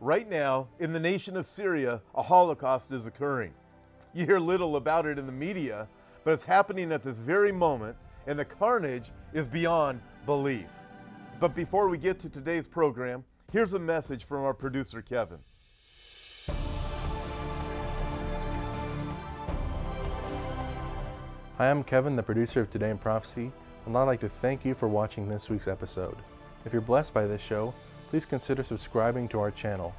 Right now, in the nation of Syria, a Holocaust is occurring. You hear little about it in the media, but it's happening at this very moment, and the carnage is beyond belief. But before we get to today's program, here's a message from our producer, Kevin. Hi, I'm Kevin, the producer of Today in Prophecy, and I'd like to thank you for watching this week's episode. If you're blessed by this show, please consider subscribing to our channel.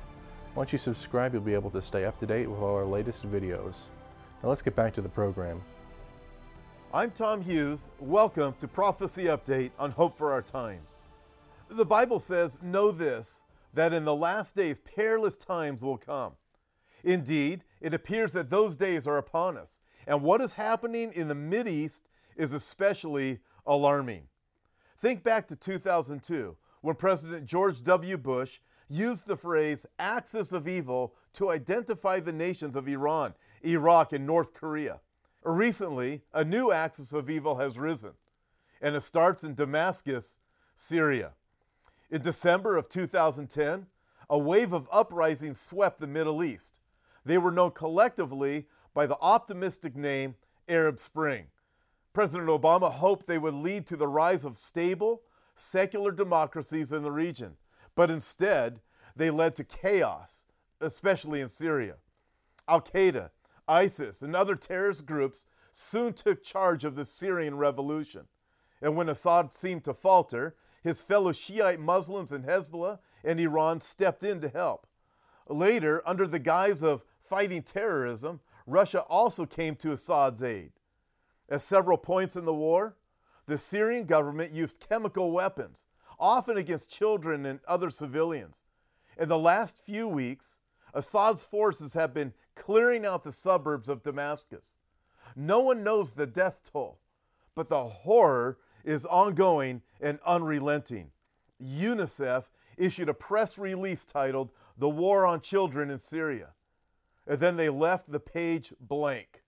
Once you subscribe, you'll be able to stay up to date with all our latest videos. Now let's get back to the program. I'm Tom Hughes. Welcome to Prophecy Update on Hope for Our Times. The Bible says, Know this, that in the last days perilous times will come. Indeed, it appears that those days are upon us, and what is happening in the Mideast is especially alarming. Think back to 2002 when President George W. Bush used the phrase axis of evil to identify the nations of Iran, Iraq, and North Korea. Recently, a new axis of evil has risen, and it starts in Damascus, Syria. In December of 2010, a wave of uprisings swept the Middle East. They were known collectively by the optimistic name Arab Spring. President Obama hoped they would lead to the rise of stable, secular democracies in the region, but instead, they led to chaos, especially in Syria. Al Qaeda, ISIS, and other terrorist groups soon took charge of the Syrian revolution. And when Assad seemed to falter, his fellow Shiite Muslims in Hezbollah and Iran stepped in to help. Later, under the guise of fighting terrorism, Russia also came to Assad's aid. At several points in the war, the Syrian government used chemical weapons, often against children and other civilians. In the last few weeks, Assad's forces have been clearing out the suburbs of Damascus. No one knows the death toll, but the horror is ongoing and unrelenting. UNICEF issued a press release titled The War on Children in Syria. And then they left the page blank.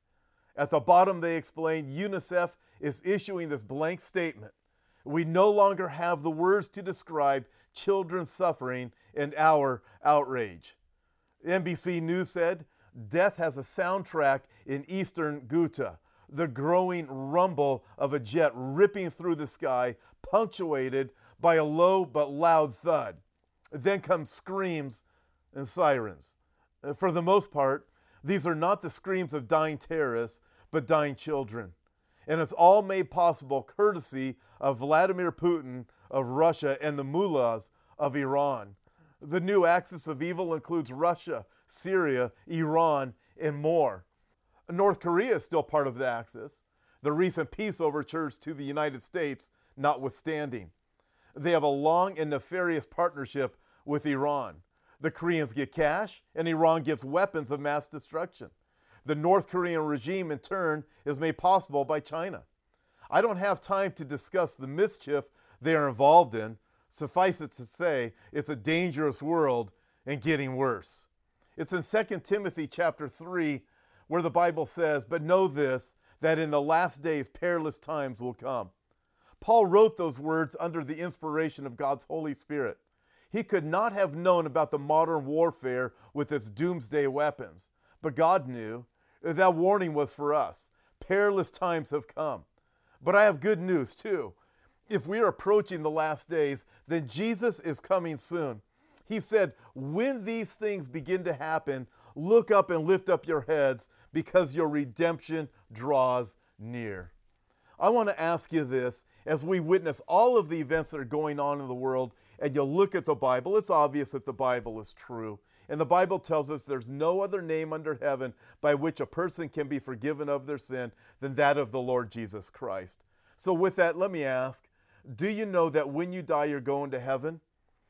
At the bottom, they explained UNICEF is issuing this blank statement. We no longer have the words to describe children's suffering and our outrage. NBC News said death has a soundtrack in eastern Ghouta, the growing rumble of a jet ripping through the sky, punctuated by a low but loud thud. Then come screams and sirens. Uh, for the most part, these are not the screams of dying terrorists, but dying children. And it's all made possible courtesy of Vladimir Putin of Russia and the mullahs of Iran. The new axis of evil includes Russia, Syria, Iran, and more. North Korea is still part of the axis, the recent peace overtures to the United States notwithstanding. They have a long and nefarious partnership with Iran. The Koreans get cash, and Iran gets weapons of mass destruction. The North Korean regime, in turn, is made possible by China. I don't have time to discuss the mischief they are involved in. Suffice it to say, it's a dangerous world and getting worse. It's in 2 Timothy chapter 3 where the Bible says, But know this, that in the last days perilous times will come. Paul wrote those words under the inspiration of God's Holy Spirit. He could not have known about the modern warfare with its doomsday weapons, but God knew. That warning was for us. Perilous times have come. But I have good news too. If we are approaching the last days, then Jesus is coming soon. He said, When these things begin to happen, look up and lift up your heads because your redemption draws near. I want to ask you this as we witness all of the events that are going on in the world and you look at the Bible, it's obvious that the Bible is true. And the Bible tells us there's no other name under heaven by which a person can be forgiven of their sin than that of the Lord Jesus Christ. So, with that, let me ask do you know that when you die, you're going to heaven?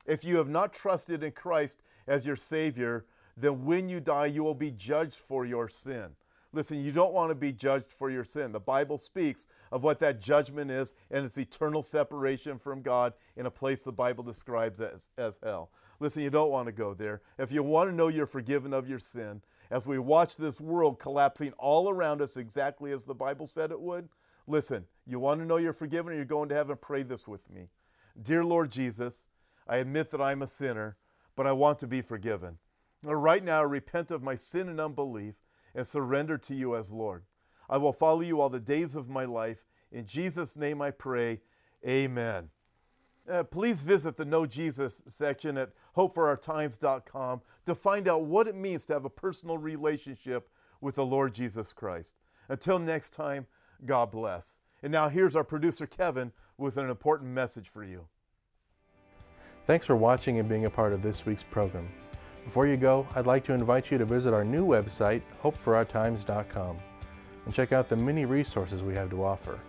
If you have not trusted in Christ as your Savior, then when you die, you will be judged for your sin. Listen, you don't want to be judged for your sin. The Bible speaks of what that judgment is, and it's eternal separation from God in a place the Bible describes as, as hell. Listen, you don't want to go there. If you want to know you're forgiven of your sin, as we watch this world collapsing all around us exactly as the Bible said it would, listen, you want to know you're forgiven or you're going to heaven, pray this with me. Dear Lord Jesus, I admit that I'm a sinner, but I want to be forgiven. Right now, I repent of my sin and unbelief and surrender to you as Lord. I will follow you all the days of my life. In Jesus' name I pray. Amen. Uh, please visit the Know Jesus section at hopeforourtimes.com to find out what it means to have a personal relationship with the Lord Jesus Christ. Until next time, God bless. And now here's our producer Kevin with an important message for you. Thanks for watching and being a part of this week's program. Before you go, I'd like to invite you to visit our new website, hopeforourtimes.com, and check out the many resources we have to offer.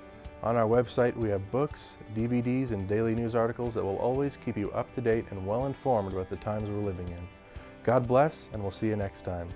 On our website, we have books, DVDs, and daily news articles that will always keep you up to date and well informed about the times we're living in. God bless, and we'll see you next time.